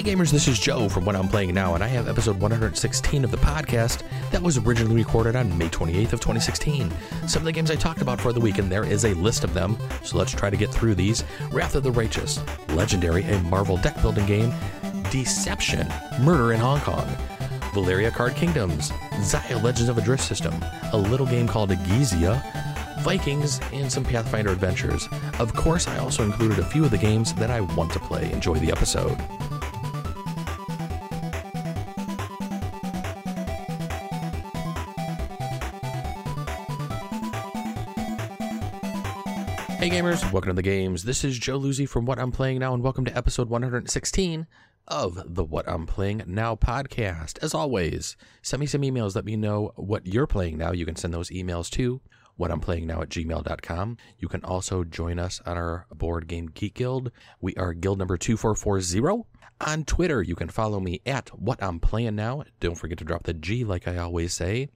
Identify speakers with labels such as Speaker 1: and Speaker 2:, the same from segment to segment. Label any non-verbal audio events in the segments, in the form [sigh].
Speaker 1: Hey gamers, this is Joe from What I'm Playing Now, and I have episode 116 of the podcast that was originally recorded on May 28th of 2016. Some of the games I talked about for the week, and there is a list of them, so let's try to get through these. Wrath of the Righteous, Legendary, a Marvel deck building game, Deception, Murder in Hong Kong, Valeria Card Kingdoms, Xia Legends of a Drift System, a little game called Egizia, Vikings, and some Pathfinder adventures. Of course, I also included a few of the games that I want to play. Enjoy the episode. Gamers, welcome to the games. This is Joe Luzzi from What I'm Playing Now, and welcome to episode 116 of the What I'm Playing Now podcast. As always, send me some emails, let me know what you're playing now. You can send those emails to what I'm playing now at gmail.com. You can also join us on our board game Geek Guild. We are guild number 2440. On Twitter, you can follow me at what I'm playing now. Don't forget to drop the G like I always say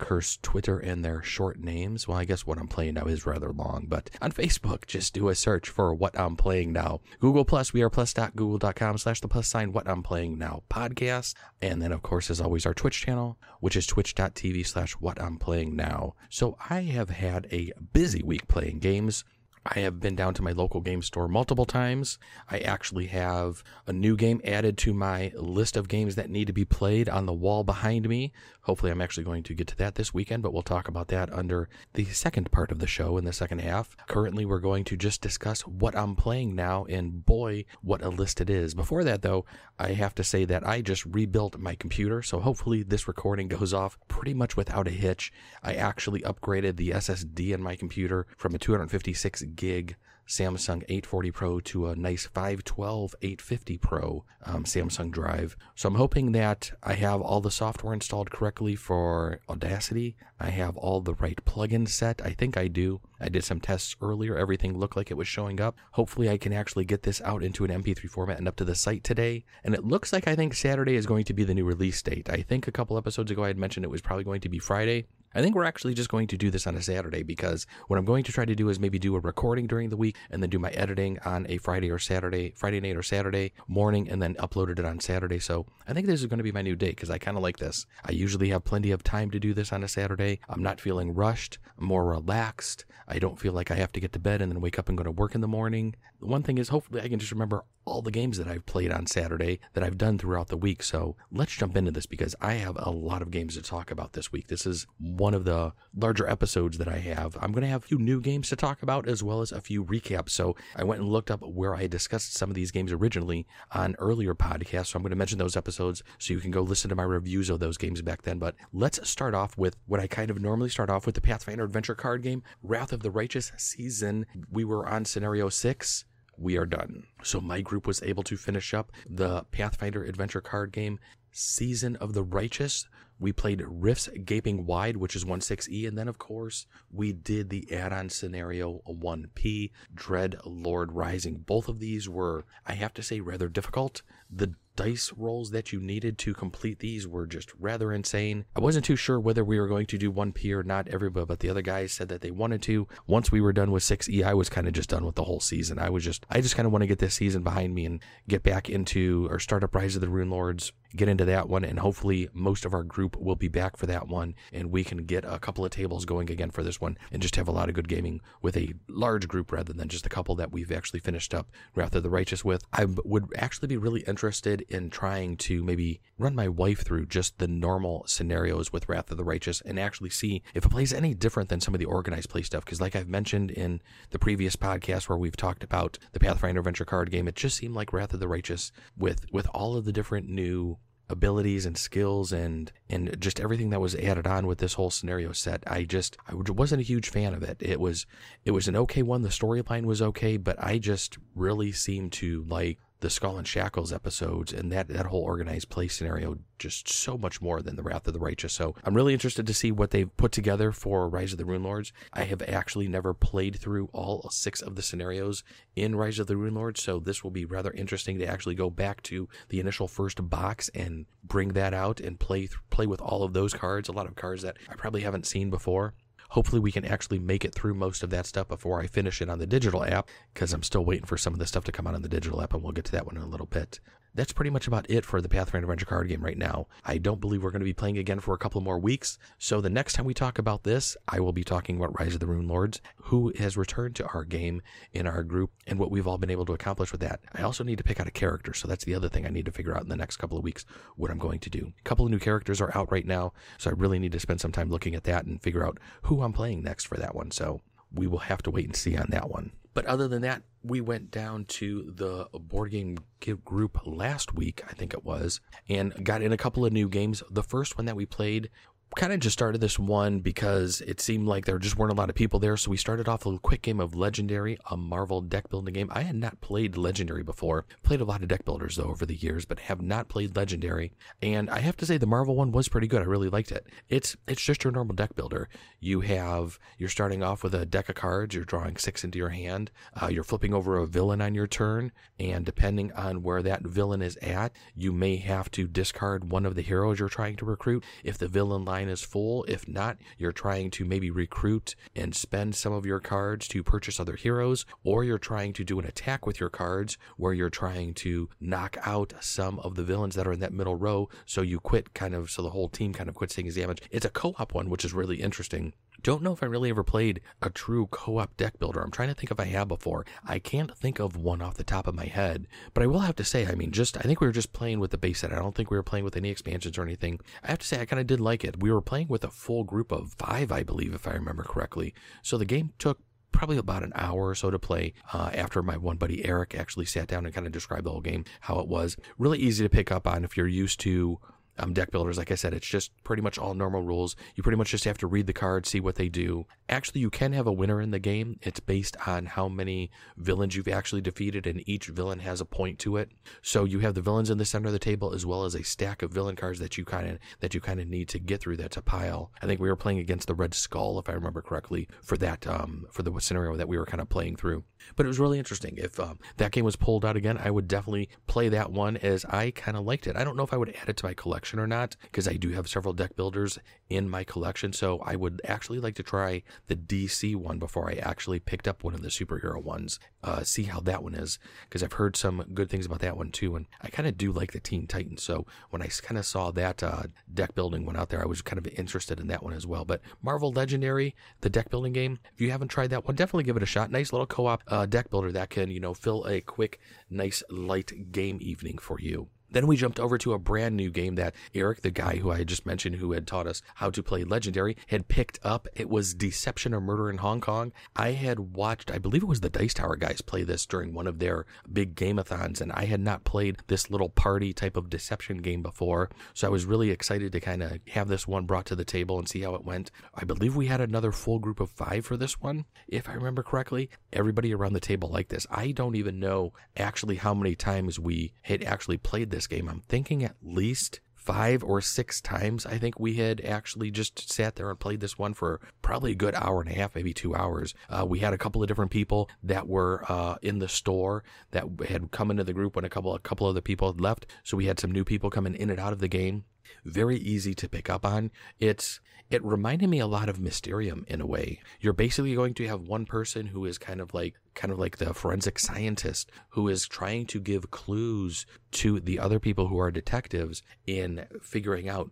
Speaker 1: curse Twitter and their short names. Well, I guess what I'm playing now is rather long, but on Facebook, just do a search for what I'm playing now. Google Plus, we are plus.google.com slash the plus sign what I'm playing now podcast. And then, of course, as always, our Twitch channel, which is twitch.tv slash what I'm playing now. So I have had a busy week playing games. I have been down to my local game store multiple times. I actually have a new game added to my list of games that need to be played on the wall behind me. Hopefully, I'm actually going to get to that this weekend, but we'll talk about that under the second part of the show in the second half. Currently, we're going to just discuss what I'm playing now, and boy, what a list it is. Before that, though, I have to say that I just rebuilt my computer, so hopefully, this recording goes off pretty much without a hitch. I actually upgraded the SSD in my computer from a 256 gig Samsung 840 Pro to a nice 512 850 Pro um, Samsung drive. So I'm hoping that I have all the software installed correctly for Audacity. I have all the right plugins set. I think I do. I did some tests earlier. Everything looked like it was showing up. Hopefully, I can actually get this out into an MP3 format and up to the site today. And it looks like I think Saturday is going to be the new release date. I think a couple episodes ago I had mentioned it was probably going to be Friday. I think we're actually just going to do this on a Saturday because what I'm going to try to do is maybe do a recording during the week and then do my editing on a Friday or Saturday, Friday night or Saturday morning, and then uploaded it on Saturday. So I think this is going to be my new date because I kind of like this. I usually have plenty of time to do this on a Saturday. I'm not feeling rushed, I'm more relaxed. I don't feel like I have to get to bed and then wake up and go to work in the morning. One thing is, hopefully, I can just remember all the games that I've played on Saturday that I've done throughout the week. So let's jump into this because I have a lot of games to talk about this week. This is one of the larger episodes that I have. I'm going to have a few new games to talk about as well as a few recaps. So I went and looked up where I discussed some of these games originally on earlier podcasts. So I'm going to mention those episodes so you can go listen to my reviews of those games back then. But let's start off with what I kind of normally start off with the Pathfinder Adventure card game, Wrath of the Righteous season. We were on scenario six we are done. So my group was able to finish up the Pathfinder Adventure card game, Season of the Righteous. We played Rifts Gaping Wide, which is 1.6e, and then of course we did the add-on scenario 1p, Dread Lord Rising. Both of these were, I have to say, rather difficult. The dice rolls that you needed to complete these were just rather insane. I wasn't too sure whether we were going to do 1p or not, everybody, but the other guys said that they wanted to. Once we were done with 6e, I was kind of just done with the whole season. I was just, I just kind of want to get this season behind me and get back into, or start up Rise of the Runelords, get into that one, and hopefully most of our group will be back for that one, and we can get a couple of tables going again for this one, and just have a lot of good gaming with a large group rather than just a couple that we've actually finished up Wrath of the Righteous with. I would actually be really interested in trying to maybe run my wife through just the normal scenarios with Wrath of the Righteous and actually see if it plays any different than some of the organized play stuff. Because, like I've mentioned in the previous podcast where we've talked about the Pathfinder Adventure card game, it just seemed like Wrath of the Righteous with with all of the different new abilities and skills and and just everything that was added on with this whole scenario set i just i wasn't a huge fan of it. It was it was an okay one. The storyline was okay but i just really seemed to like the Skull and Shackles episodes and that, that whole organized play scenario just so much more than the Wrath of the Righteous. So I'm really interested to see what they've put together for Rise of the Runelords. I have actually never played through all six of the scenarios in Rise of the Runelords, so this will be rather interesting to actually go back to the initial first box and bring that out and play play with all of those cards. A lot of cards that I probably haven't seen before hopefully we can actually make it through most of that stuff before I finish it on the digital app because I'm still waiting for some of the stuff to come out on the digital app and we'll get to that one in a little bit. That's pretty much about it for the Pathfinder Adventure card game right now. I don't believe we're going to be playing again for a couple more weeks. So the next time we talk about this, I will be talking about Rise of the Runelords, who has returned to our game in our group and what we've all been able to accomplish with that. I also need to pick out a character. So that's the other thing I need to figure out in the next couple of weeks what I'm going to do. A couple of new characters are out right now. So I really need to spend some time looking at that and figure out who I'm playing next for that one. So we will have to wait and see on that one. But other than that, we went down to the board game group last week, I think it was, and got in a couple of new games. The first one that we played kind of just started this one because it seemed like there just weren't a lot of people there. So we started off a quick game of Legendary, a Marvel deck building game. I had not played Legendary before. Played a lot of deck builders though over the years, but have not played Legendary. And I have to say the Marvel one was pretty good. I really liked it. It's it's just your normal deck builder. You have you're starting off with a deck of cards. You're drawing six into your hand. Uh, you're flipping over a villain on your turn, and depending on where that villain is at, you may have to discard one of the heroes you're trying to recruit. If the villain line line is full. If not, you're trying to maybe recruit and spend some of your cards to purchase other heroes, or you're trying to do an attack with your cards where you're trying to knock out some of the villains that are in that middle row. So you quit kind of, so the whole team kind of quits taking damage. It's a co op one, which is really interesting. Don't know if I really ever played a true co op deck builder. I'm trying to think if I have before. I can't think of one off the top of my head, but I will have to say, I mean, just, I think we were just playing with the base set. I don't think we were playing with any expansions or anything. I have to say, I kind of did like it. We were playing with a full group of five, I believe, if I remember correctly. So the game took probably about an hour or so to play uh, after my one buddy Eric actually sat down and kind of described the whole game, how it was. Really easy to pick up on if you're used to um, deck builders. Like I said, it's just pretty much all normal rules. You pretty much just have to read the cards, see what they do. Actually, you can have a winner in the game. It's based on how many villains you've actually defeated, and each villain has a point to it. So you have the villains in the center of the table, as well as a stack of villain cards that you kind of that you kind of need to get through. That's a pile. I think we were playing against the Red Skull, if I remember correctly, for that um, for the scenario that we were kind of playing through. But it was really interesting. If um, that game was pulled out again, I would definitely play that one as I kind of liked it. I don't know if I would add it to my collection or not because I do have several deck builders in my collection. So I would actually like to try the DC one before I actually picked up one of the superhero ones. Uh, see how that one is because I've heard some good things about that one too, and I kind of do like the Teen Titans. So when I kind of saw that uh, deck building one out there, I was kind of interested in that one as well. But Marvel Legendary, the deck building game, if you haven't tried that one, definitely give it a shot. Nice little co-op uh, deck builder that can you know fill a quick, nice light game evening for you. Then we jumped over to a brand new game that Eric, the guy who I just mentioned, who had taught us how to play Legendary, had picked up. It was Deception or Murder in Hong Kong. I had watched, I believe it was the Dice Tower guys play this during one of their big gameathons, and I had not played this little party type of deception game before. So I was really excited to kind of have this one brought to the table and see how it went. I believe we had another full group of five for this one, if I remember correctly. Everybody around the table liked this. I don't even know actually how many times we had actually played this this game. I'm thinking at least five or six times. I think we had actually just sat there and played this one for probably a good hour and a half, maybe two hours. Uh, we had a couple of different people that were uh, in the store that had come into the group when a couple a couple other people had left. So we had some new people coming in and out of the game very easy to pick up on. It's it reminded me a lot of Mysterium in a way. You're basically going to have one person who is kind of like kind of like the forensic scientist who is trying to give clues to the other people who are detectives in figuring out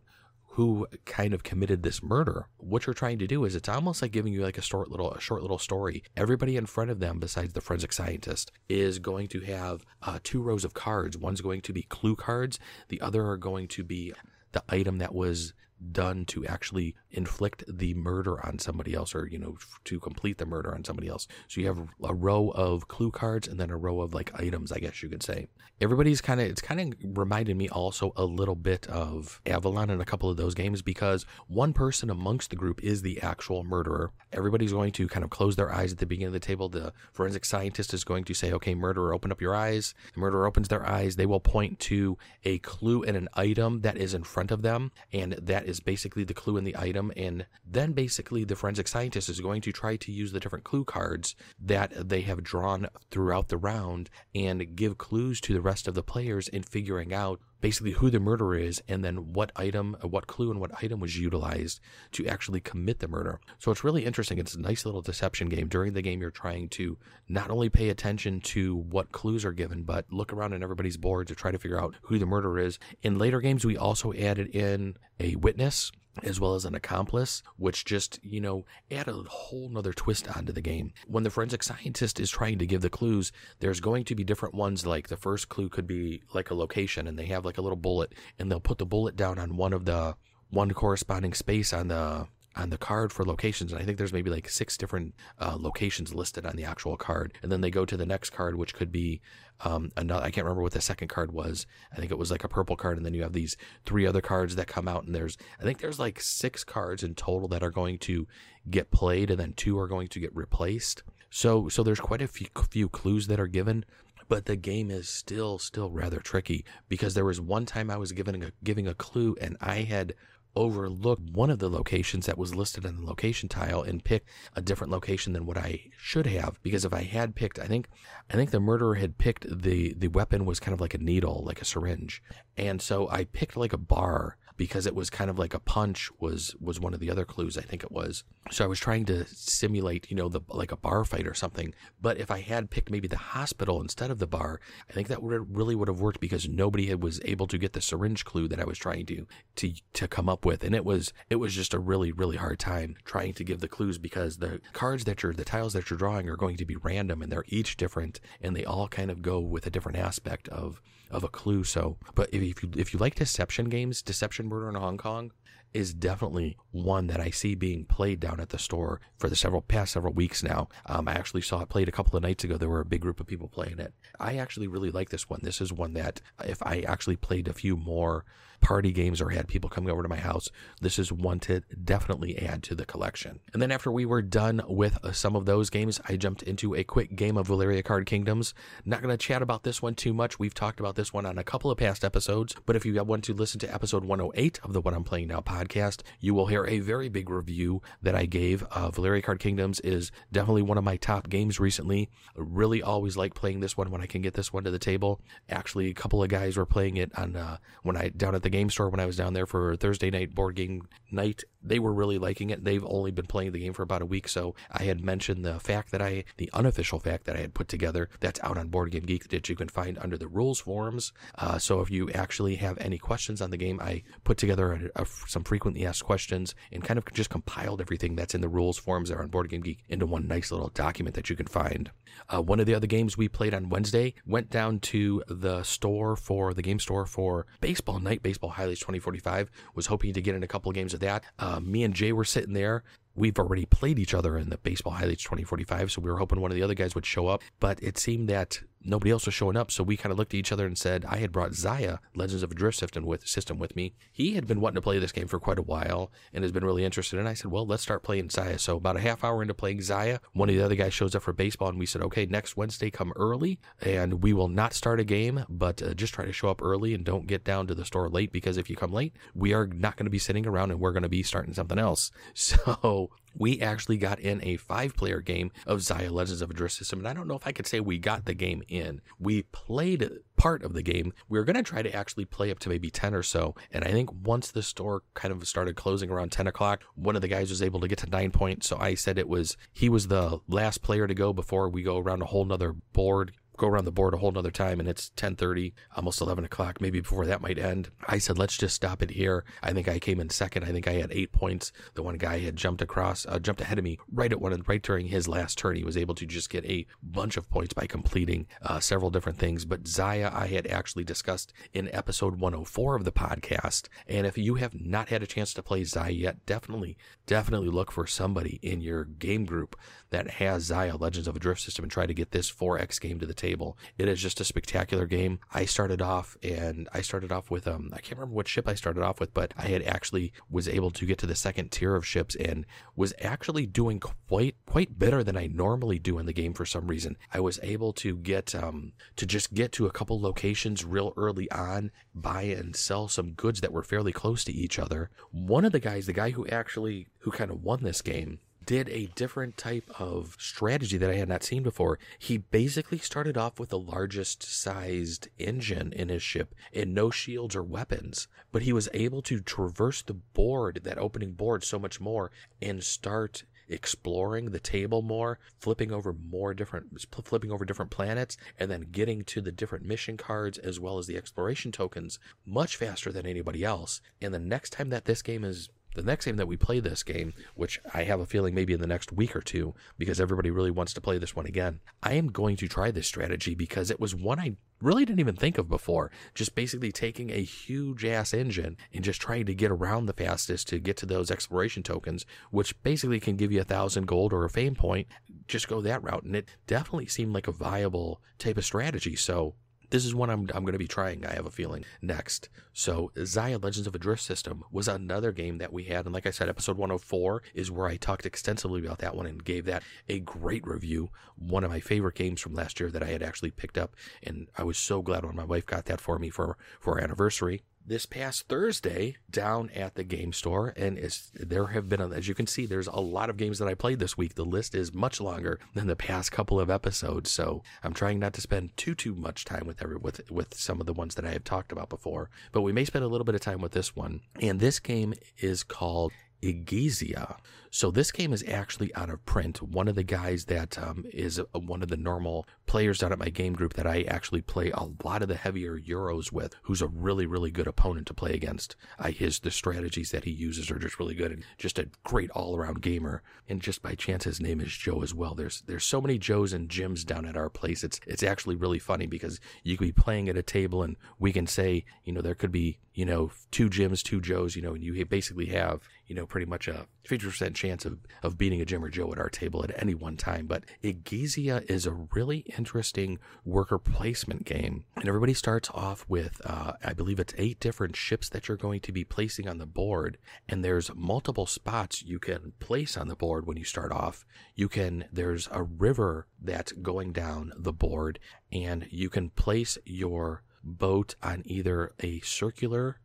Speaker 1: who kind of committed this murder. What you're trying to do is it's almost like giving you like a short little a short little story. Everybody in front of them, besides the forensic scientist, is going to have uh, two rows of cards. One's going to be clue cards. The other are going to be the item that was done to actually inflict the murder on somebody else or you know to complete the murder on somebody else. So you have a row of clue cards and then a row of like items i guess you could say. Everybody's kind of it's kind of reminded me also a little bit of avalon in a couple of those games because one person amongst the group is the actual murderer. Everybody's going to kind of close their eyes at the beginning of the table. The forensic scientist is going to say okay murderer open up your eyes. The murderer opens their eyes. They will point to a clue and an item that is in front of them and that is basically the clue in the item. And then basically the forensic scientist is going to try to use the different clue cards that they have drawn throughout the round and give clues to the rest of the players in figuring out basically who the murderer is and then what item, uh, what clue and what item was utilized to actually commit the murder. So it's really interesting. It's a nice little deception game. During the game, you're trying to not only pay attention to what clues are given, but look around on everybody's board to try to figure out who the murderer is. In later games, we also added in a witness as well as an accomplice, which just, you know, add a whole nother twist onto the game. When the forensic scientist is trying to give the clues, there's going to be different ones. Like the first clue could be like a location, and they have like a little bullet, and they'll put the bullet down on one of the one corresponding space on the on the card for locations. And I think there's maybe like six different uh, locations listed on the actual card. And then they go to the next card, which could be um, another. I can't remember what the second card was. I think it was like a purple card. And then you have these three other cards that come out. And there's, I think there's like six cards in total that are going to get played, and then two are going to get replaced. So, so there's quite a few, few clues that are given but the game is still still rather tricky because there was one time I was giving a giving a clue and I had overlooked one of the locations that was listed in the location tile and picked a different location than what I should have because if I had picked I think I think the murderer had picked the the weapon was kind of like a needle like a syringe. And so I picked like a bar because it was kind of like a punch was was one of the other clues I think it was. So I was trying to simulate, you know, the like a bar fight or something. But if I had picked maybe the hospital instead of the bar, I think that would really would have worked because nobody was able to get the syringe clue that I was trying to to to come up with, and it was it was just a really really hard time trying to give the clues because the cards that you're the tiles that you're drawing are going to be random and they're each different and they all kind of go with a different aspect of of a clue. So, but if you if you like deception games, Deception Murder in Hong Kong is definitely one that I see being played down at the store for the several past several weeks now. Um, I actually saw it played a couple of nights ago. There were a big group of people playing it. I actually really like this one. This is one that if I actually played a few more party games or had people coming over to my house, this is one to definitely add to the collection. And then after we were done with uh, some of those games, I jumped into a quick game of Valeria Card Kingdoms. Not going to chat about this one too much. We've talked about this one on a couple of past episodes, but if you want to listen to episode 108 of the What I'm Playing Now podcast, you will hear a very big review that I gave. Uh, Valeria Card Kingdoms is definitely one of my top games recently. Really always like playing this one when I can get this one to the table. Actually, a couple of guys were playing it on uh, when I down at the game store when I was down there for Thursday night board game night. They were really liking it. They've only been playing the game for about a week, so I had mentioned the fact that I, the unofficial fact that I had put together that's out on Board Game Geek that you can find under the rules forums. Uh, so if you actually have any questions on the game, I put together a, a, some frequently asked questions and kind of just compiled everything that's in the rules forums there on Board Game Geek into one nice little document that you can find. Uh, one of the other games we played on Wednesday went down to the store for the game store for Baseball Night, Baseball Highlights 2045. Was hoping to get in a couple of games of that. Uh, Uh, me and Jay were sitting there. We've already played each other in the baseball highlights 2045 so we were hoping one of the other guys would show up but it seemed that nobody else was showing up. So we kind of looked at each other and said, I had brought Xia, Legends of Drift system with, system with me. He had been wanting to play this game for quite a while and has been really interested. And I said, well, let's start playing Xia. So about a half hour into playing Xia, one of the other guys shows up for baseball and we said, okay, next Wednesday, come early and we will not start a game, but uh, just try to show up early and don't get down to the store late because if you come late, we are not going to be sitting around and we're going to be starting something else. [laughs] So we actually got in a five player game of Xia Legends of a Drift system. And I don't know if I could say we got the game in. We played part of the game. We were going to try to actually play up to maybe 10 or so. And I think once the store kind of started closing around 10 o'clock, one of the guys was able to get to nine points. So I said it was, he was the last player to go before we go around a whole nother board go around the board a whole nother time and it's 10.30 almost 11 o'clock maybe before that might end. I said let's just stop it here. I think i came in second. I think i had eight points. The one guy had jumped across uh, jumped ahead of me right at one right during his last turn. He was able to just get a bunch of points by completing uh, several different things. But xia i had actually discussed in episode 104 of the podcast and if you have not had a chance to play xia yet definitely definitely look for somebody in your game group that has xia legends of a drift system and try to get this 4x game to the table. It is just a spectacular game. I started off and I started off with um I can't remember what ship I started off with, but I had actually was able to get to the second tier of ships and was actually doing quite quite better than I normally do in the game for some reason. I was able to get um to just get to a couple locations real early on, buy and sell some goods that were fairly close to each other. One of the guys, the guy who actually who kind of won this game did a different type of strategy that I had not seen before. He basically started off with the largest sized engine in his ship and no shields or weapons, but he was able to traverse the board, that opening board, so much more and start exploring the table more, flipping over more different, flipping over different planets, and then getting to the different mission cards as well as the exploration tokens much faster than anybody else. And the next time that this game is the next time that we play this game, which I have a feeling maybe in the next week or two, because everybody really wants to play this one again, I am going to try this strategy because it was one I really didn't even think of before. Just basically taking a huge ass engine and just trying to get around the fastest to get to those exploration tokens, which basically can give you a thousand gold or a fame point. Just go that route. And it definitely seemed like a viable type of strategy. So this is one I'm, I'm going to be trying, I have a feeling, next. So, Xia Legends of a Drift System was another game that we had. And like I said, episode 104 is where I talked extensively about that one and gave that a great review. One of my favorite games from last year that I had actually picked up. And I was so glad when my wife got that for me for, for our anniversary this past Thursday down at the game store. And there have been, as you can see, there's a lot of games that I played this week. The list is much longer than the past couple of episodes. So I'm trying not to spend too, too much time with every, with, with some of the ones that I have talked about before, but we may spend a little bit of time with this one. And this game is called Egizia. So this game is actually out of print. One of the guys that um, is a, one of the normal players down at my game group that I actually play a lot of the heavier Euros with, who's a really really good opponent to play against. I his the strategies that he uses are just really good and just a great all around gamer. And just by chance, his name is Joe as well. There's there's so many Joes and Jims down at our place. It's it's actually really funny because you could be playing at a table and we can say you know there could be you know two Jims, two Joes, you know, and you basically have you know pretty much a 50% chance of, of beating a Jim or Joe at our table at any one time. But Egizia is a really interesting worker placement game. And everybody starts off with, uh, I believe it's eight different ships that you're going to be placing on the board. And there's multiple spots you can place on the board when you start off. You can, there's a river that's going down the board, and you can place your boat on either a circular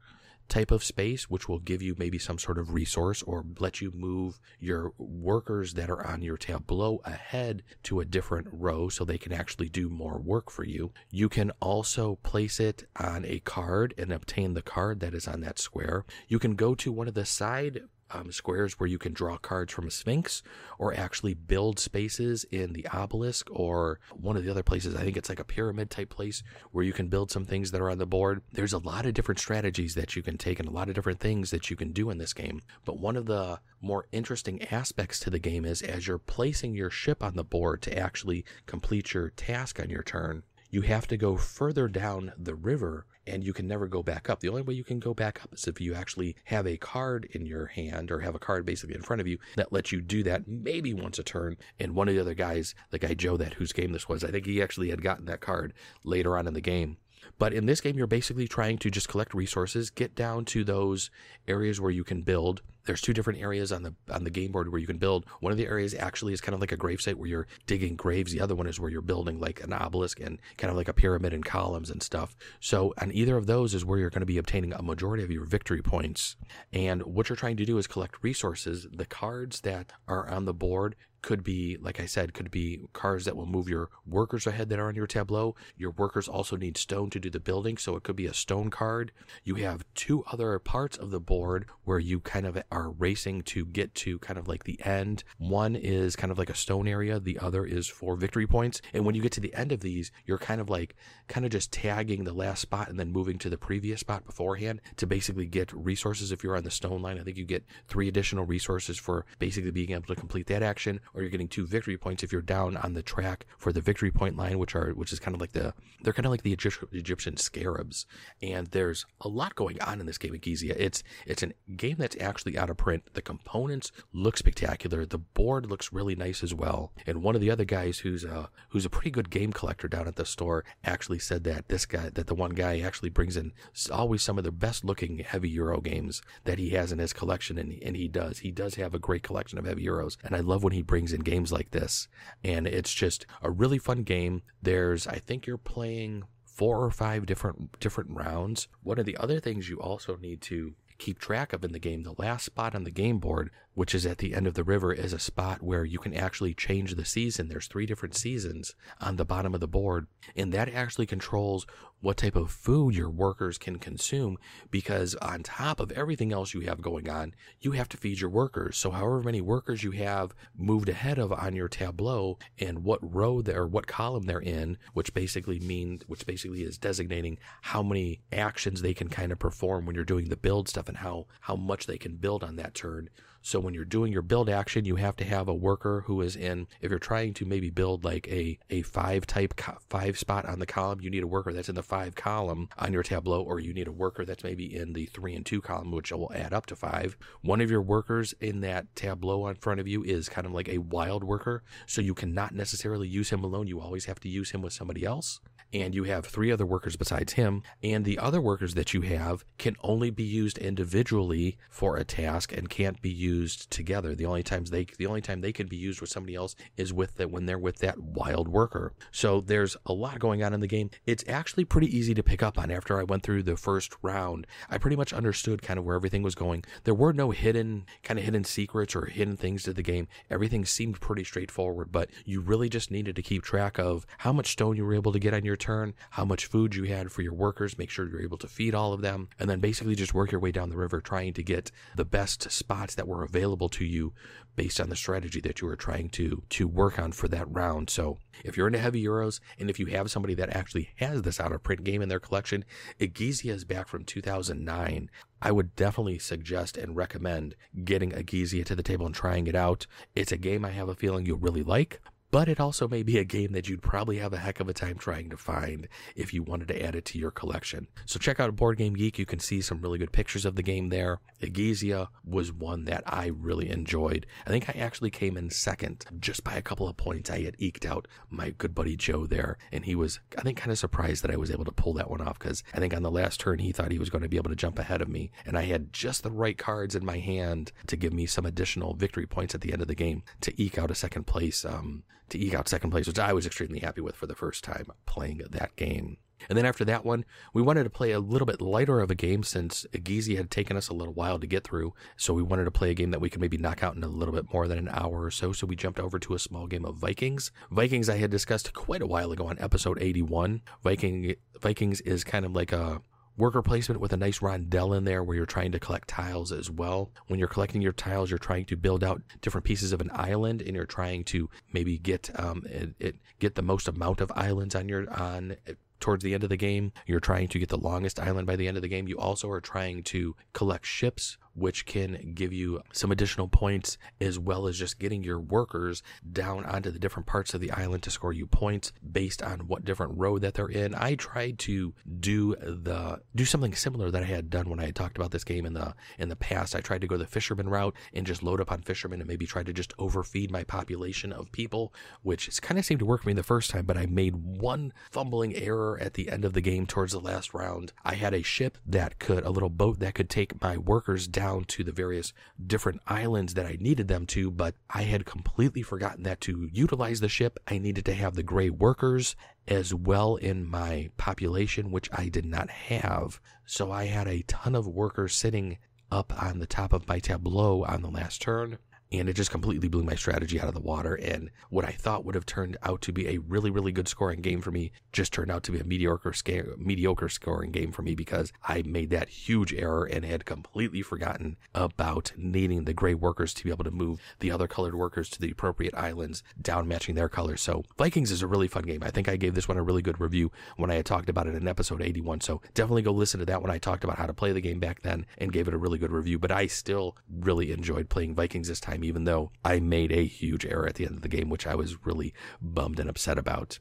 Speaker 1: type of space, which will give you maybe some sort of resource or let you move your workers that are on your tableau ahead to a different row so they can actually do more work for you. You can also place it on a card and obtain the card that is on that square. You can go to one of the side um, squares where you can draw cards from a sphinx or actually build spaces in the obelisk or one of the other places. I think it's like a pyramid type place where you can build some things that are on the board. There's a lot of different strategies that you can take and a lot of different things that you can do in this game. But one of the more interesting aspects to the game is as you're placing your ship on the board to actually complete your task on your turn, you have to go further down the river and you can never go back up. The only way you can go back up is if you actually have a card in your hand or have a card basically in front of you that lets you do that maybe once a turn. And one of the other guys, the guy Joe that whose game this was, I think he actually had gotten that card later on in the game. But in this game, you're basically trying to just collect resources, get down to those areas where you can build. There's two different areas on the on the game board where you can build. One of the areas actually is kind of like a grave site where you're digging graves. The other one is where you're building like an obelisk and kind of like a pyramid and columns and stuff. So on either of those is where you're going to be obtaining a majority of your victory points. And what you're trying to do is collect resources. The cards that are on the board could be, like I said, could be cars that will move your workers ahead that are on your tableau. Your workers also need stone to do the building, so it could be a stone card. You have two other parts of the board where you kind of are racing to get to kind of like the end. One is kind of like a stone area, the other is for victory points. And when you get to the end of these, you're kind of like kind of just tagging the last spot and then moving to the previous spot beforehand to basically get resources. If you're on the stone line, I think you get three additional resources for basically being able to complete that action or you're getting two victory points if you're down on the track for the victory point line, which are which is kind of like the they're kind of like the Egyptian scarabs. And there's a lot going on in this game of Gizia. It's it's a game that's actually out of print. The components look spectacular. The board looks really nice as well. And one of the other guys who's a who's a pretty good game collector down at the store actually said that this guy that the one guy actually brings in always some of the best looking heavy Euro games that he has in his collection, and and he does he does have a great collection of heavy Euros. And I love when he brings in games like this. And it's just a really fun game. There's, I think you're playing four or five different different rounds. One of the other things you also need to keep track of in the game. The last spot on the game board, which is at the end of the river, is a spot where you can actually change the season. There's three different seasons on the bottom of the board, and that actually controls what type of food your workers can consume because on top of everything else you have going on, you have to feed your workers. So however many workers you have moved ahead of on your tableau and what row or what column they're in, which basically means which basically is designating how many actions they can kind of perform when you're doing the build stuff and how how much they can build on that turn. So when you're doing your build action, you have to have a worker who is in, if you're trying to maybe build like a, a five type, five spot on the column, you need a worker that's in the five column on your tableau, or you need a worker that's maybe in the three and two column, which will add up to five. One of your workers in that tableau in front of you is kind of like a wild worker. So you cannot necessarily use him alone. You always have to use him with somebody else and you have three other workers besides him, and the other workers that you have can only be used individually for a task and can't be used together. The only times they the only time they can be used with somebody else is with that when they're with that wild worker. So there's a lot going on in the game. It's actually pretty easy to pick up on after I went through the first round. I pretty much understood kind of where everything was going. There were no hidden kind of hidden secrets or hidden things to the game. Everything seemed pretty straightforward, but you really just needed to keep track of how much stone you were able to get on your turn, how much food you had for your workers, make sure you're able to feed all of them, and then basically just work your way down the river trying to get the best spots that were available to you based on the strategy that you were trying to to work on for that round. So if you're into heavy euros and if you have somebody that actually has this out of print game in their collection, Egizia is back from 2009. I would definitely suggest and recommend getting Egizia to the table and trying it out. It's a game I have a feeling you'll really like, but it also may be a game that you'd probably have a heck of a time trying to find if you wanted to add it to your collection. So check out Board Game Geek. You can see some really good pictures of the game there. Egizia was one that I really enjoyed. I think I actually came in second just by a couple of points. I had eked out my good buddy Joe there, and he was, I think, kind of surprised that I was able to pull that one off because I think on the last turn he thought he was going to be able to jump ahead of me, and I had just the right cards in my hand to give me some additional victory points at the end of the game to eke out a second place. Um, to eke out second place, which I was extremely happy with for the first time playing that game. And then after that one, we wanted to play a little bit lighter of a game since Egizia had taken us a little while to get through. So we wanted to play a game that we could maybe knock out in a little bit more than an hour or so. So we jumped over to a small game of Vikings. Vikings I had discussed quite a while ago on episode 81. Viking Vikings is kind of like a worker placement with a nice rondel in there where you're trying to collect tiles as well. When you're collecting your tiles, you're trying to build out different pieces of an island, and you're trying to maybe get um it, it get the most amount of islands on your on towards the end of the game. You're trying to get the longest island by the end of the game. You also are trying to collect ships which can give you some additional points as well as just getting your workers down onto the different parts of the island to score you points based on what different road that they're in. I tried to do the do something similar that I had done when I had talked about this game in the in the past. I tried to go the fisherman route and just load up on fishermen and maybe try to just overfeed my population of people, which kind of seemed to work for me the first time, but I made one fumbling error at the end of the game towards the last round. I had a ship that could a little boat that could take my workers down down to the various different islands that I needed them to, but I had completely forgotten that to utilize the ship, I needed to have the gray workers as well in my population, which I did not have. So I had a ton of workers sitting up on the top of my tableau on the last turn and it just completely blew my strategy out of the water. And what I thought would have turned out to be a really, really good scoring game for me just turned out to be a mediocre, mediocre scoring game for me because I made that huge error and had completely forgotten about needing the gray workers to be able to move the other colored workers to the appropriate islands down matching their colors. So Vikings is a really fun game. I think I gave this one a really good review when I had talked about it in episode 81. So definitely go listen to that when I talked about how to play the game back then and gave it a really good review. But I still really enjoyed playing Vikings this time even though I made a huge error at the end of the game, which I was really bummed and upset about.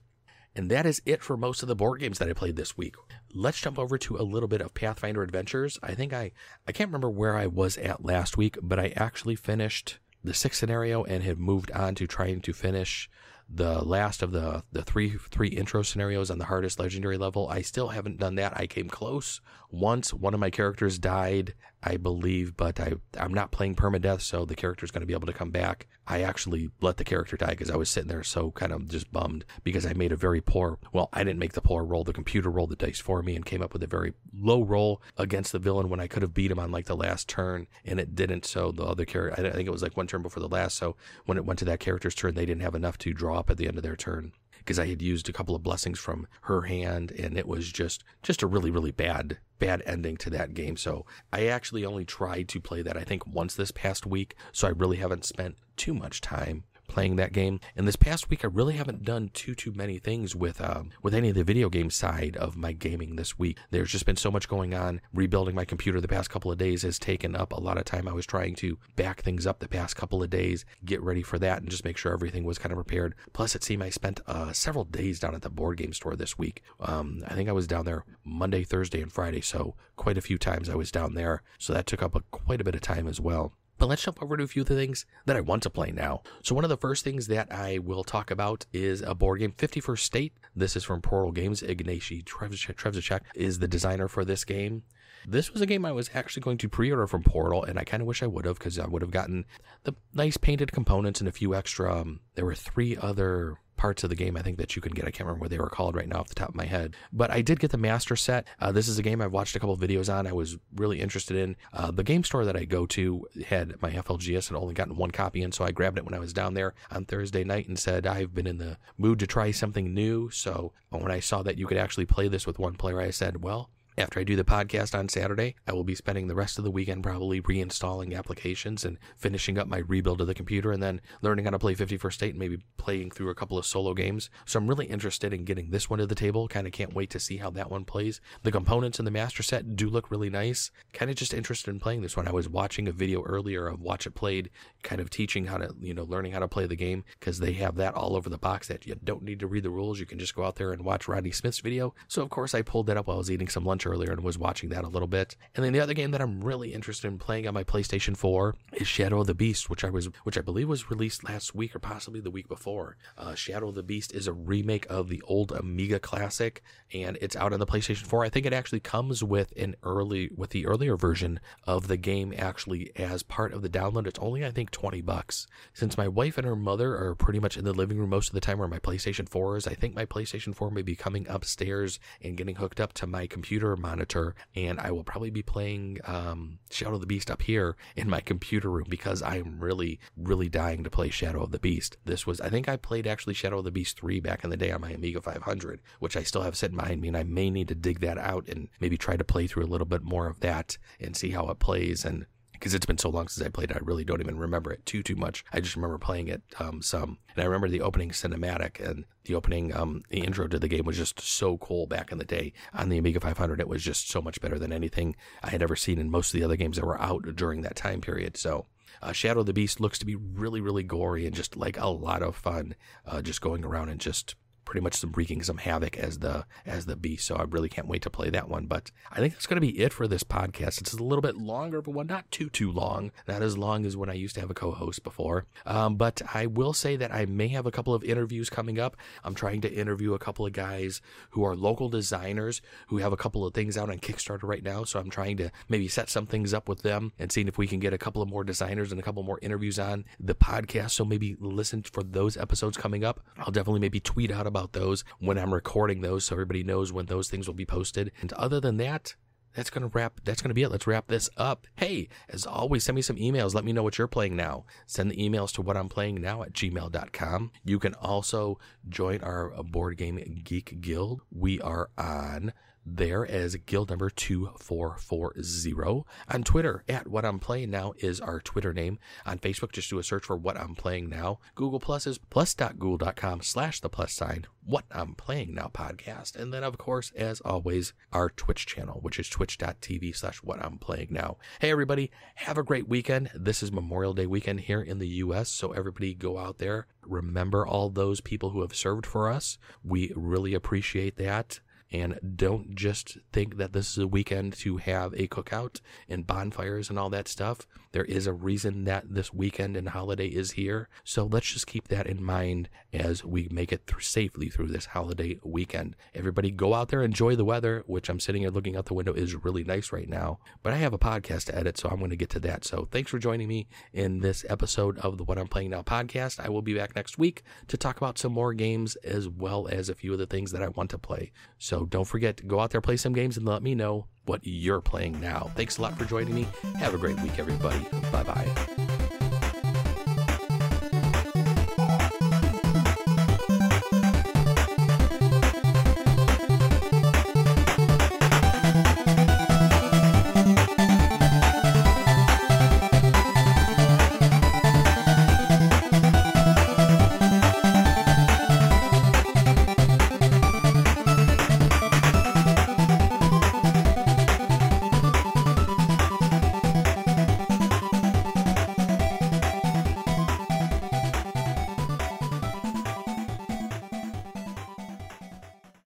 Speaker 1: And that is it for most of the board games that I played this week. Let's jump over to a little bit of Pathfinder Adventures. I think I I can't remember where I was at last week, but I actually finished the sixth scenario and had moved on to trying to finish the last of the the three three intro scenarios on the hardest legendary level. I still haven't done that. I came close once. One of my characters died I believe, but I I'm not playing permadeath, so the character's going to be able to come back. I actually let the character die because I was sitting there so kind of just bummed because I made a very poor. Well, I didn't make the poor roll. The computer rolled the dice for me and came up with a very low roll against the villain when I could have beat him on like the last turn, and it didn't. So the other character, I think it was like one turn before the last. So when it went to that character's turn, they didn't have enough to draw up at the end of their turn because I had used a couple of blessings from her hand and it was just just a really really bad bad ending to that game. So I actually only tried to play that I think once this past week, so I really haven't spent too much time playing that game. And this past week, I really haven't done too too many things with um, with any of the video game side of my gaming this week. There's just been so much going on. Rebuilding my computer the past couple of days has taken up a lot of time. I was trying to back things up the past couple of days, get ready for that, and just make sure everything was kind of prepared. Plus, it seemed I spent uh, several days down at the board game store this week. Um, I think I was down there Monday, Thursday, and Friday, so quite a few times I was down there. So that took up a, quite a bit of time as well. But let's jump over to a few of the things that I want to play now. So one of the first things that I will talk about is a board game, 51st State. This is from Portal Games. Ignacy Trzewiczek is the designer for this game. This was a game I was actually going to pre-order from Portal, and I kind of wish I would have because I would have gotten the nice painted components and a few extra. Um, there were three other parts of the game I think that you can get. I can't remember what they were called right now off the top of my head. But I did get the master set. Uh, this is a game I've watched a couple videos on. I was really interested in. Uh, the game store that I go to had my FLGS and only gotten one copy in, so I grabbed it when I was down there on Thursday night and said I've been in the mood to try something new. So when I saw that you could actually play this with one player, I said, well, after I do the podcast on Saturday, I will be spending the rest of the weekend probably reinstalling applications and finishing up my rebuild of the computer and then learning how to play 51st State and maybe playing through a couple of solo games. So I'm really interested in getting this one to the table. Kind of can't wait to see how that one plays. The components in the master set do look really nice. Kind of just interested in playing this one. I was watching a video earlier of Watch It Played, kind of teaching how to, you know, learning how to play the game because they have that all over the box that you don't need to read the rules. You can just go out there and watch Rodney Smith's video. So of course I pulled that up while I was eating some lunch earlier and was watching that a little bit. And then the other game that I'm really interested in playing on my PlayStation 4 is Shadow of the Beast, which I was which I believe was released last week or possibly the week before. Uh, Shadow of the Beast is a remake of the old Amiga classic, and it's out on the PlayStation 4. I think it actually comes with an early with the earlier version of the game actually as part of the download. It's only I think 20 bucks. Since my wife and her mother are pretty much in the living room most of the time where my PlayStation 4 is, I think my PlayStation 4 may be coming upstairs and getting hooked up to my computer monitor and I will probably be playing um, Shadow of the Beast up here in my computer room because I'm really, really dying to play Shadow of the Beast. This was, I think I played actually Shadow of the Beast 3 back in the day on my Amiga 500, which I still have sitting behind me, and I may need to dig that out and maybe try to play through a little bit more of that and see how it plays. And because it's been so long since I played it, I really don't even remember it too too much. I just remember playing it um, some, and I remember the opening cinematic and the opening um, the intro to the game was just so cool back in the day on the Amiga 500. It was just so much better than anything I had ever seen in most of the other games that were out during that time period. So. Uh, Shadow of the Beast looks to be really, really gory and just like a lot of fun. Uh, just going around and just pretty much some wreaking some havoc as the as the beast. So I really can't wait to play that one. But I think that's going to be it for this podcast. It's a little bit longer of one, not too too long, not as long as when I used to have a co-host before. Um, but I will say that I may have a couple of interviews coming up. I'm trying to interview a couple of guys who are local designers who have a couple of things out on Kickstarter right now. So I'm trying to maybe set some things up with them and seeing if we can get a couple of more designers and a couple more interviews on the podcast. So maybe listen for those episodes coming up. I'll definitely maybe tweet out about those when I'm recording those so everybody knows when those things will be posted. And other than that, that's gonna wrap that's gonna be it. Let's wrap this up. Hey as always send me some emails. Let me know what you're playing now. Send the emails to what i'm playing now at gmail.com you can also join our board game geek guild. We are on there as guild number 2440. On Twitter, at What I'm Playing Now is our Twitter name. On Facebook, just do a search for What I'm Playing Now. Google Plus is plus.google.com slash the plus sign What I'm Playing Now podcast. And then, of course, as always, our Twitch channel, which is twitch.tv slash What I'm Playing Now. Hey, everybody, have a great weekend. This is Memorial Day weekend here in the U.S., so everybody go out there. Remember all those people who have served for us. We really appreciate that And don't just think that this is a weekend to have a cookout and bonfires and all that stuff. There is a reason that this weekend and holiday is here. So let's just keep that in mind as we make it through safely through this holiday weekend. Everybody go out there, enjoy the weather, which I'm sitting here looking out the window is really nice right now. But I have a podcast to edit, so I'm going to get to that. So thanks for joining me in this episode of the What I'm Playing Now podcast. I will be back next week to talk about some more games as well as a few of the things that I want to play. So don't forget to go out there, play some games, and let me know what you're playing now. Thanks a lot for joining me. Have a great week, everybody. Bye bye.